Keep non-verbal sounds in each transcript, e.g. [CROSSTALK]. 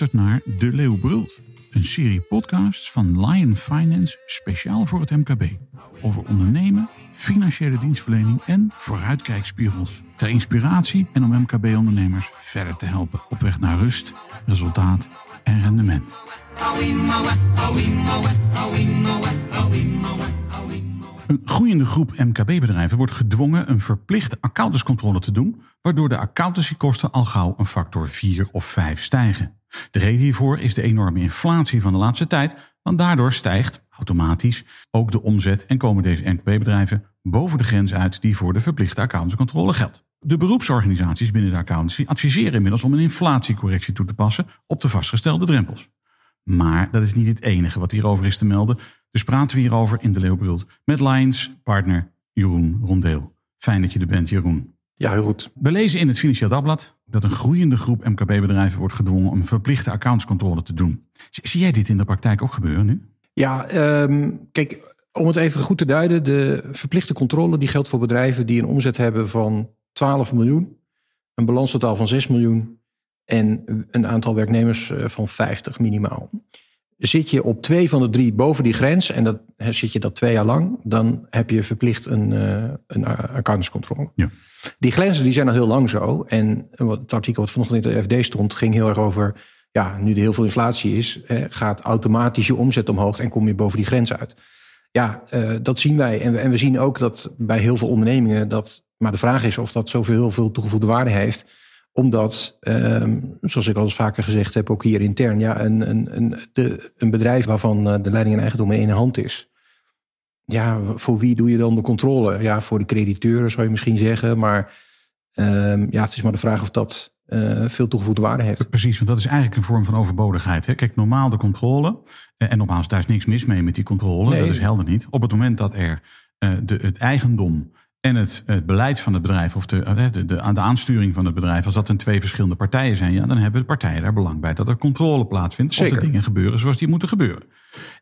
luistert naar De Leeuw Brult, een serie podcasts van Lion Finance speciaal voor het MKB. Over ondernemen, financiële dienstverlening en vooruitkijkspiegels. Ter inspiratie en om MKB-ondernemers verder te helpen op weg naar rust, resultaat en rendement. Een groeiende groep MKB-bedrijven wordt gedwongen een verplichte accountantscontrole te doen, waardoor de accountancykosten al gauw een factor 4 of 5 stijgen. De reden hiervoor is de enorme inflatie van de laatste tijd, want daardoor stijgt automatisch ook de omzet en komen deze MKB-bedrijven boven de grens uit die voor de verplichte accountantscontrole geldt. De beroepsorganisaties binnen de accountancy adviseren inmiddels om een inflatiecorrectie toe te passen op de vastgestelde drempels. Maar dat is niet het enige wat hierover is te melden. Dus praten we hierover in de Leeuwbrult met Lions partner Jeroen Rondeel. Fijn dat je er bent, Jeroen. Ja, heel goed. We lezen in het Financieel Dagblad dat een groeiende groep MKB-bedrijven wordt gedwongen om verplichte accountscontrole te doen. Zie jij dit in de praktijk ook gebeuren nu? Ja, ehm, kijk, om het even goed te duiden, de verplichte controle die geldt voor bedrijven die een omzet hebben van 12 miljoen, een balanstotaal van 6 miljoen en een aantal werknemers eh, van 50 minimaal. Zit je op twee van de drie boven die grens en dat, zit je dat twee jaar lang, dan heb je verplicht een, uh, een accountantscontrole. Ja. Die grenzen die zijn al heel lang zo. En het artikel wat vanochtend in de FD stond, ging heel erg over. Ja, nu er heel veel inflatie is, gaat automatisch je omzet omhoog en kom je boven die grens uit. Ja, uh, dat zien wij. En we, en we zien ook dat bij heel veel ondernemingen dat. Maar de vraag is of dat zoveel heel veel toegevoegde waarde heeft omdat, um, zoals ik al eens vaker gezegd heb, ook hier intern, ja, een, een, een, de, een bedrijf waarvan eh, de leiding en eigendom in één hand is. Ja, voor wie doe je dan de controle? Ja, voor de crediteuren zou je misschien zeggen. Maar um, ja, het is maar de vraag of dat uh, veel toegevoegde waarde heeft. Precies, want dat is eigenlijk een vorm van overbodigheid. Hè? Kijk, normaal de controle, eh, en nogmaals, daar is niks mis mee met die controle, nee. dat is helder niet. Op het moment dat er uh, de, het eigendom en het, het, beleid van het bedrijf of de, de, de, de, aansturing van het bedrijf, als dat een twee verschillende partijen zijn, ja, dan hebben de partijen daar belang bij dat er controle plaatsvindt. Zeker. Of de dingen gebeuren zoals die moeten gebeuren.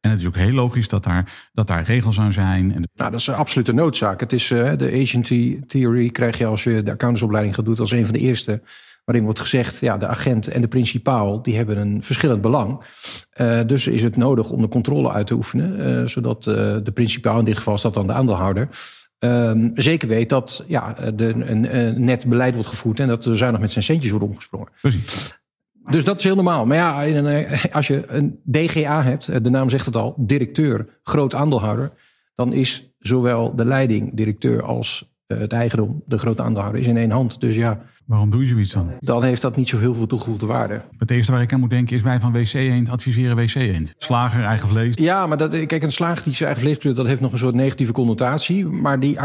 En het is ook heel logisch dat daar, dat daar regels aan zijn. En nou, dat is een absolute noodzaak. Het is uh, de agency theory krijg je als je de accountantsopleiding gaat doen als een van de eerste. Waarin wordt gezegd, ja, de agent en de principaal die hebben een verschillend belang. Uh, dus is het nodig om de controle uit te oefenen. Uh, zodat de principaal, in dit geval is dat dan de aandeelhouder Um, zeker weet dat ja, de, een, een, net beleid wordt gevoerd en dat er zuinig met zijn centjes wordt omgesprongen. Precies. Dus dat is heel normaal. Maar ja, als je een DGA hebt, de naam zegt het al, directeur, groot aandeelhouder, dan is zowel de leiding, directeur, als eh, het eigendom, de grote aandeelhouder, is in één hand. Dus ja. Waarom doe je zoiets dan? Dan heeft dat niet zo heel veel toegevoegde waarde. Het eerste waar ik aan moet denken is wij van WC Eend adviseren WC Eend. Slager, eigen vlees. Ja, maar dat, kijk, een slager die zijn eigen vlees kleurt, dat heeft nog een soort negatieve connotatie. Maar die,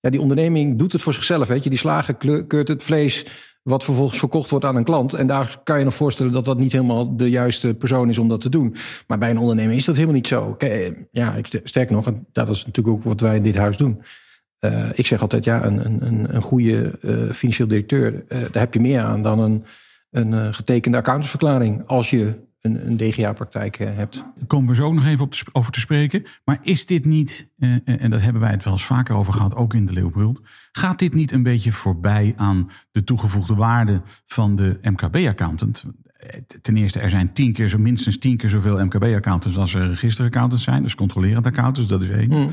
ja, die onderneming doet het voor zichzelf. Weet je. Die slager keurt het vlees wat vervolgens verkocht wordt aan een klant. En daar kan je nog voorstellen dat dat niet helemaal de juiste persoon is om dat te doen. Maar bij een onderneming is dat helemaal niet zo. Ja, sterker nog, dat is natuurlijk ook wat wij in dit huis doen. Uh, ik zeg altijd, ja, een, een, een goede uh, financieel directeur, uh, daar heb je meer aan dan een, een getekende accountantsverklaring als je een, een DGA-praktijk hebt. Daar komen we zo nog even op te, over te spreken. Maar is dit niet, en dat hebben wij het wel eens vaker over gehad, ook in de Leeuwbrult, gaat dit niet een beetje voorbij aan de toegevoegde waarde van de MKB-accountant? Ten eerste, er zijn tien keer, zo minstens tien keer zoveel MKB-accountants als er registeraccountants zijn, dus controlerend accountants, dat is één. Hmm.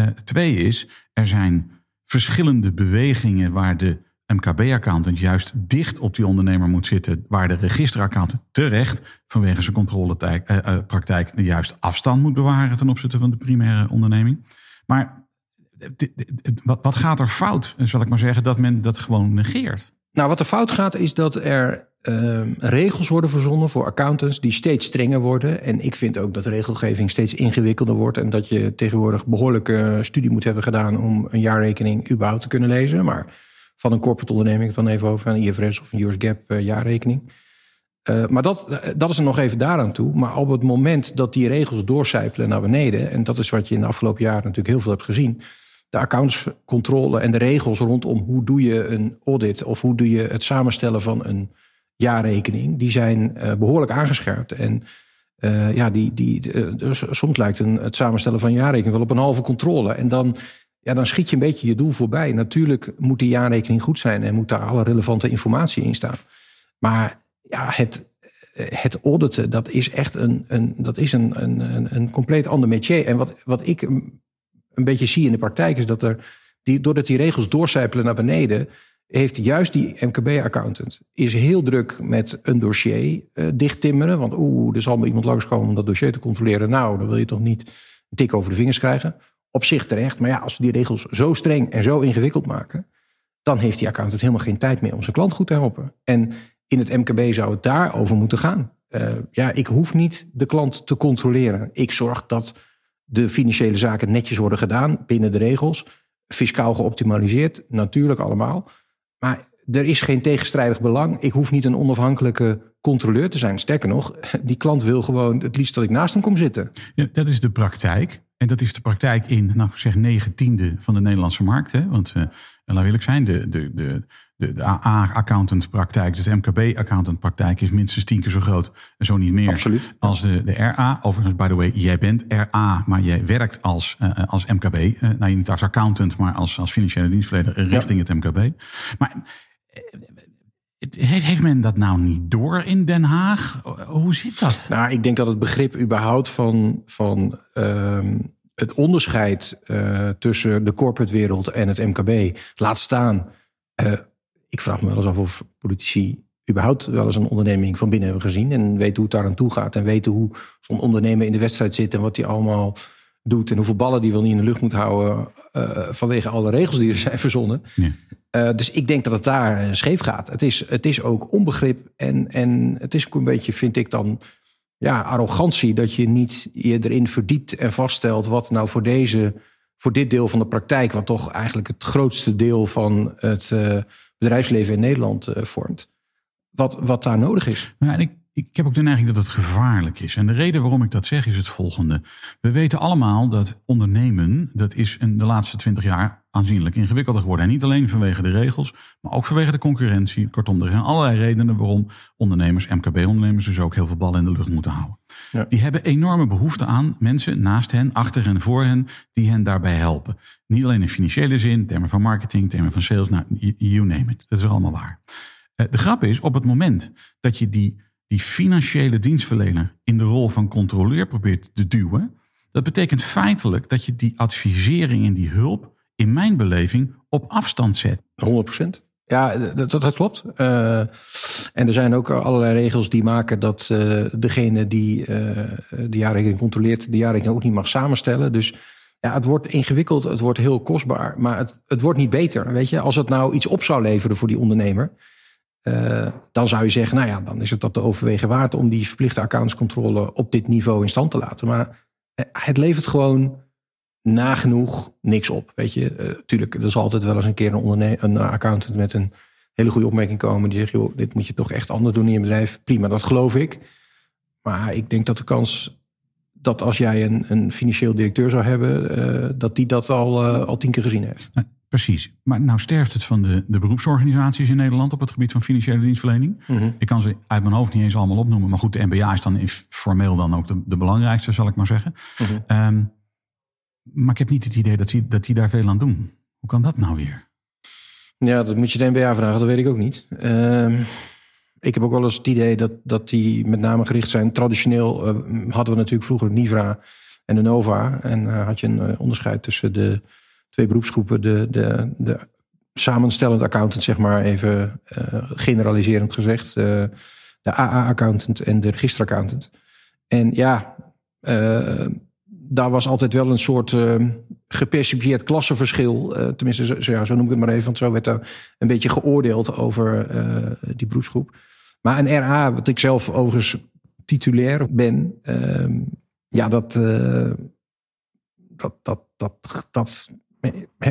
Uh, twee is, er zijn verschillende bewegingen waar de MKB-accountant juist dicht op die ondernemer moet zitten, waar de registeraccountant terecht vanwege zijn controlepraktijk uh, juist afstand moet bewaren ten opzichte van de primaire onderneming. Maar wat gaat er fout, zal ik maar zeggen, dat men dat gewoon negeert? Nou, wat er fout gaat is dat er uh, regels worden verzonnen voor accountants die steeds strenger worden. En ik vind ook dat regelgeving steeds ingewikkelder wordt. En dat je tegenwoordig behoorlijke studie moet hebben gedaan om een jaarrekening überhaupt te kunnen lezen. Maar van een corporate onderneming dan even over een IFRS of een US GAAP uh, jaarrekening. Uh, maar dat, dat is er nog even daaraan toe. Maar op het moment dat die regels doorcijpelen naar beneden, en dat is wat je in de afgelopen jaren natuurlijk heel veel hebt gezien. De accountscontrole en de regels rondom hoe doe je een audit of hoe doe je het samenstellen van een jaarrekening, die zijn uh, behoorlijk aangescherpt. En uh, ja, die, die, uh, soms lijkt een, het samenstellen van jaarrekening wel op een halve controle. En dan, ja, dan schiet je een beetje je doel voorbij. Natuurlijk moet die jaarrekening goed zijn en moet daar alle relevante informatie in staan. Maar ja, het, het auditen, dat is echt een, een, dat is een, een, een compleet ander métier. En wat, wat ik een, een beetje zie in de praktijk is dat er, die, doordat die regels doorcijpelen naar beneden, heeft juist die MKB-accountant is heel druk met een dossier uh, dichttimmeren. Want oeh, er zal maar iemand langskomen om dat dossier te controleren. Nou, dan wil je toch niet een tik over de vingers krijgen. Op zich terecht. Maar ja, als we die regels zo streng en zo ingewikkeld maken, dan heeft die accountant helemaal geen tijd meer om zijn klant goed te helpen. En in het MKB zou het daarover moeten gaan. Uh, ja, ik hoef niet de klant te controleren. Ik zorg dat de financiële zaken netjes worden gedaan binnen de regels. Fiscaal geoptimaliseerd, natuurlijk allemaal. Maar er is geen tegenstrijdig belang. Ik hoef niet een onafhankelijke controleur te zijn. Sterker nog, die klant wil gewoon het liefst dat ik naast hem kom zitten. Ja, dat is de praktijk. En dat is de praktijk in, nou zeg, negen tiende van de Nederlandse markt. Hè? Want, uh, laat eerlijk zijn, de, de, de, de, de AA-accountant-praktijk, dus de MKB-accountant-praktijk, is minstens tien keer zo groot, en zo niet meer, Absoluut. als de, de RA. Overigens, by the way, jij bent RA, maar jij werkt als, uh, als MKB. Uh, nou, niet als accountant, maar als, als financiële dienstverlener richting ja. het MKB. Maar heeft men dat nou niet door in Den Haag? Hoe zit dat? Nou, ik denk dat het begrip überhaupt van, van uh, het onderscheid uh, tussen de corporate wereld en het MKB laat staan. Uh, ik vraag me wel eens af of politici überhaupt wel eens een onderneming van binnen hebben gezien en weten hoe het daar aan toe gaat en weten hoe zo'n ondernemer in de wedstrijd zit en wat hij allemaal doet en hoeveel ballen die wel niet in de lucht moet houden uh, vanwege alle regels die er zijn verzonnen. Ja. Uh, dus ik denk dat het daar scheef gaat. Het is, het is ook onbegrip en, en het is ook een beetje, vind ik dan, ja, arrogantie dat je niet je erin verdiept en vaststelt wat nou voor deze, voor dit deel van de praktijk, wat toch eigenlijk het grootste deel van het uh, bedrijfsleven in Nederland uh, vormt, wat, wat daar nodig is. Ja, en ik, ik heb ook de neiging dat het gevaarlijk is. En de reden waarom ik dat zeg is het volgende. We weten allemaal dat ondernemen, dat is in de laatste twintig jaar aanzienlijk ingewikkelder geworden. En niet alleen vanwege de regels, maar ook vanwege de concurrentie. Kortom, er zijn allerlei redenen waarom ondernemers, MKB-ondernemers, dus ook heel veel ballen in de lucht moeten houden. Ja. Die hebben enorme behoefte aan mensen naast hen, achter en voor hen, die hen daarbij helpen. Niet alleen in financiële zin, termen van marketing, termen van sales, nou, you name it. Dat is allemaal waar. De grap is, op het moment dat je die die financiële dienstverlener in de rol van controleur probeert te duwen. Dat betekent feitelijk dat je die advisering en die hulp, in mijn beleving, op afstand zet. 100 Ja, dat, klopt. Uh, en er zijn ook allerlei regels die maken dat uh, degene die uh, de jaarrekening controleert, de jaarrekening ook niet mag samenstellen. Dus ja, het wordt ingewikkeld, het wordt heel kostbaar, maar het, het wordt niet beter. Weet je, als het nou iets op zou leveren voor die ondernemer, dan zou je zeggen, nou ja, dan is het dat te overwegen waard om die verplichte accountscontrole op dit niveau in stand te laten. Maar het levert gewoon nagenoeg niks op. Weet je, uh, tuurlijk, er zal altijd wel eens een keer een, een accountant met een hele goede opmerking komen. Die zegt, joh, dit moet je toch echt anders doen in je bedrijf. Prima, dat geloof ik. Maar ik denk dat de kans dat als jij een, een financieel directeur zou hebben, uh, dat die dat al, al tien keer gezien heeft. Precies. Maar nou sterft het van de, de beroepsorganisaties in Nederland op het gebied van financiële dienstverlening. Mm -hmm. Ik kan ze uit mijn hoofd niet eens allemaal opnoemen. Maar goed, de NBA is dan formeel dan ook de, de belangrijkste, zal ik maar zeggen. Mm -hmm. um, maar ik heb niet het idee dat die, dat die daar veel aan doen. Hoe kan dat nou weer? Ja, dat moet je de NBA vragen, dat weet ik ook niet. Um, ik heb ook wel eens het idee dat, dat die met name gericht zijn. Traditioneel uh, hadden we natuurlijk vroeger Nivra en de Nova. En uh, had je een uh, onderscheid tussen de twee beroepsgroepen, de, de, de samenstellend accountant, zeg maar even uh, generaliserend gezegd. Uh, de AA-accountant en de registeraccountant. En ja, uh, daar was altijd wel een soort gepercipieerd klassenverschil. tenminste, zo, zo noem ik het maar even, want zo werd er een beetje geoordeeld over die beroepsgroep. Maar een RA, wat ik zelf overigens titulair ben, ehm, ja, dat, dat, dat, dat, dat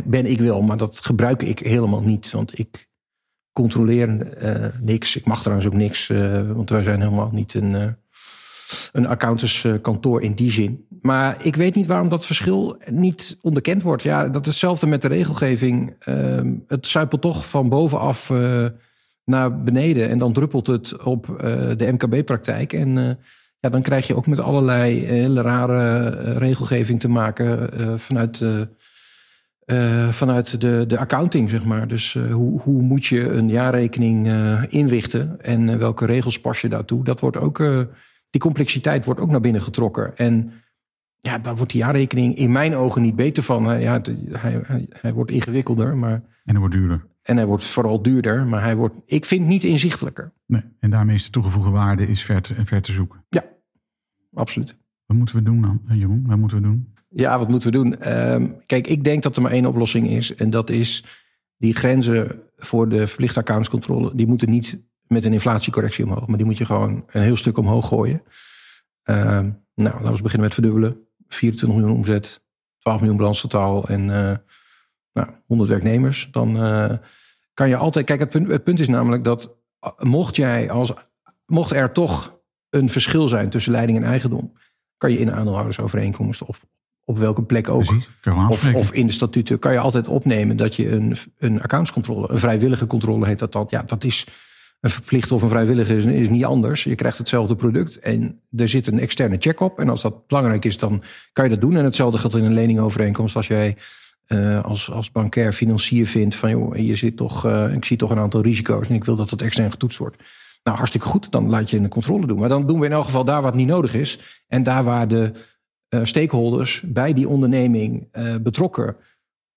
ben ik wel, maar dat gebruik ik helemaal niet. Want ik controleer niks. Ik mag trouwens ook niks, want wij zijn helemaal niet een, uh, een accountantskantoor in die zin. Maar ik weet niet waarom dat verschil niet onderkend wordt. Ja, dat is hetzelfde met de regelgeving. Ehm, het zuipelt toch van bovenaf naar beneden en dan druppelt het op de MKB-praktijk. En ja, dan krijg je ook met allerlei hele rare regelgeving te maken vanuit eh, vanuit de, de accounting, zeg maar. Dus eh, hoe, hoe moet je een jaarrekening eh, inrichten en eh, welke regels pas je daartoe? Dat wordt ook, eh, die complexiteit wordt ook naar binnen getrokken. En ja, daar wordt die jaarrekening in mijn ogen niet beter van. Hij- ja, hij, hij, hij wordt ingewikkelder, maar, En dat wordt duurder. en hij wordt vooral duurder. Maar hij wordt, ik vind, niet inzichtelijker. Nee. En daarmee is de toegevoegde waarde is ver, te, ver te zoeken. Absoluut. Wat moeten we doen dan, eh, Jeroen? Wat moeten we doen? Ja, wat moeten we doen? Ehm, kijk, ik denk dat er maar één oplossing is. En dat is die grenzen voor de verplichte accountscontrole. Die moeten niet met een inflatiecorrectie omhoog. Maar die moet je gewoon een heel stuk omhoog gooien. Ehm, nou, laten we eens beginnen met verdubbelen. 24 miljoen omzet, 12 miljoen balans totaal en eh, nou, 100 werknemers. Dan eh, kan je altijd... Kijk, het punt, het punt is namelijk dat eh, mocht jij als... Mocht er toch een verschil zijn tussen leiding en eigendom... kan je in een aandeelhoudersovereenkomst of op welke plek ook... Precies. Of, in de statuten kan je altijd opnemen dat je een, een accountscontrole, een vrijwillige controle heet dat dan. Ja, dat is een verplicht of een vrijwillige is, is niet anders. Je krijgt hetzelfde product en er zit een externe check op. En als dat belangrijk is, dan kan je dat doen. En hetzelfde geldt in een leningovereenkomst. Als jij eh, als, als bankair financier vindt van joh, je zit toch, eh, ik zie toch een aantal risico's en ik wil dat het extern getoetst wordt. Nou, hartstikke goed. Dan laat je een controle doen. Maar dan doen we in elk geval daar het niet nodig is. En daar waar de eh, stakeholders bij die onderneming betrokken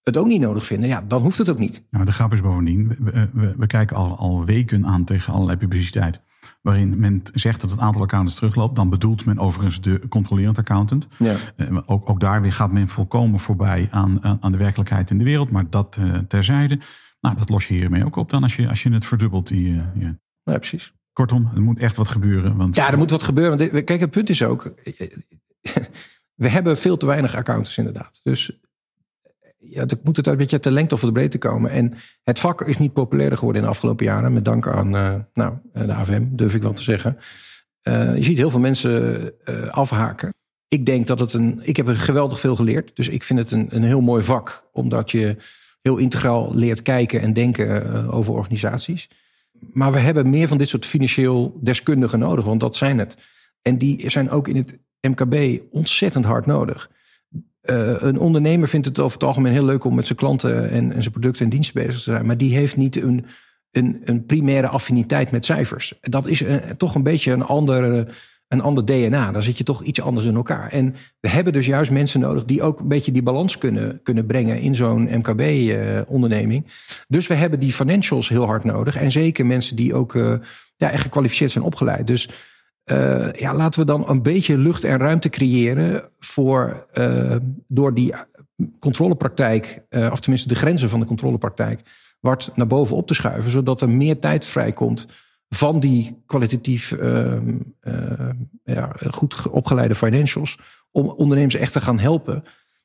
het ook niet nodig vinden, ja, dan hoeft het ook niet. Nou, de grap is bovendien, we, we- kijken al, al weken aan tegen allerlei publiciteit. Waarin men zegt dat het aantal accountants terugloopt. Dan bedoelt men overigens de controlerend accountant. Ja. Eh, maar ook, ook daar weer gaat men volkomen voorbij aan, aan, de werkelijkheid in de wereld. Maar dat eh, terzijde. Nou, dat los je hiermee ook op dan als je, als je het verdubbelt. Die, eh, ja. ja, precies. Kortom, er moet echt wat gebeuren. Want Ja, er moet wat gebeuren. Want kijk, het punt is ook, [LAUGHS] we hebben veel te weinig accountants inderdaad. Dus ja, er moet het een beetje te lengte of de breedte komen. En het vak is niet populairder geworden in de afgelopen jaren. Met dank aan eh, nou, de AVM, durf ik wel te zeggen. Eh, je ziet heel veel mensen eh, afhaken. Ik denk dat het een. Ik heb er geweldig veel geleerd. Dus ik vind het een, een heel mooi vak. Omdat je heel integraal leert kijken en denken eh, over organisaties. Maar we hebben meer van dit soort financieel deskundigen nodig. Want dat zijn het. En die zijn ook in het MKB ontzettend hard nodig. Eh, een ondernemer vindt het over het algemeen heel leuk om met zijn klanten en, en zijn producten en diensten bezig te zijn. Maar die heeft niet een, een, een primaire affiniteit met cijfers. Dat is een- toch een beetje een ander, een ander DNA. Daar zit je toch iets anders in elkaar. En we hebben dus juist mensen nodig die ook een beetje die balans kunnen, kunnen brengen in zo'n MKB-onderneming. dus we hebben die financials heel hard nodig. En zeker mensen die ook eh, ja, echt gekwalificeerd zijn opgeleid. Dus eh, ja, laten we dan een beetje lucht en ruimte creëren voor eh, door die controlepraktijk, eh, of tenminste de grenzen van de controlepraktijk, wat naar boven op te schuiven, zodat er meer tijd vrijkomt van die kwalitatief ehm, eh, ja, goed opgeleide financials, om ondernemers echt te gaan helpen.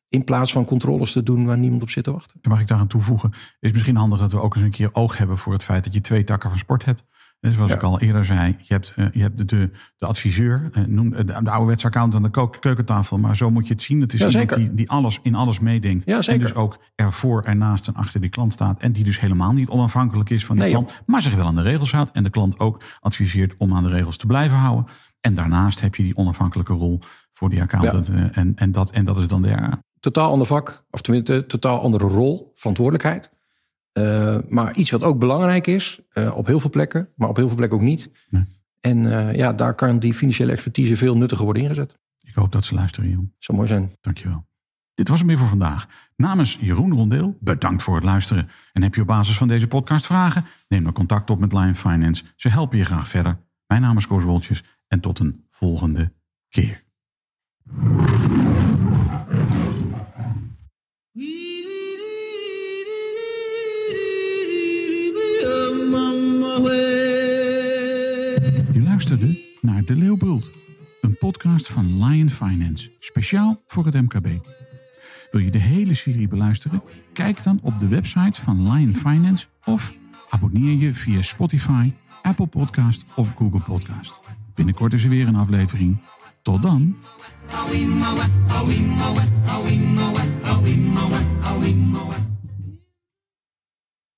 In plaats van controles te doen waar niemand op zit te wachten. Mag ik daar aan toevoegen? Is misschien handig dat we ook eens een keer oog hebben voor het feit dat je twee takken van sport hebt. En zoals Ja. ik al eerder zei, je hebt, eh, je hebt de, de, de adviseur, eh, noem, de, de ouderwetse account aan de keukentafel. Maar zo moet je het zien. Het is Ja, iemand die, die alles in alles meedenkt. Ja, en dus ook ervoor, ernaast en achter die klant staat. En die dus helemaal niet onafhankelijk is van die Nee, klant. Maar zich wel aan de regels houdt. En de klant ook adviseert om aan de regels te blijven houden. En daarnaast heb je die onafhankelijke rol voor die accountant. eh, En, en, dat, en dat is dan de totaal ander vak, of tenminste totaal andere rol, verantwoordelijkheid. Eh, maar iets wat ook belangrijk is, eh, op heel veel plekken, maar op heel veel plekken ook niet. Nee. En eh, ja, daar kan die financiële expertise veel nuttiger worden ingezet. Ik hoop dat ze luisteren, Jon. Zou mooi zijn. Dankjewel. Dit was hem weer voor vandaag. Namens Jeroen Rondeel, bedankt voor het luisteren. En heb je op basis van deze podcast vragen? Neem dan contact op met Lion Finance. Ze helpen je graag verder. Mijn naam is Koos Woltjes en tot een volgende keer. Luisterde naar De Leeuw Brult, een podcast van Lion Finance, speciaal voor het MKB. Wil je de hele serie beluisteren? Kijk dan op de website van Lion Finance of abonneer je via Spotify, Apple Podcast of Google Podcast. Binnenkort is er weer een aflevering. Tot dan!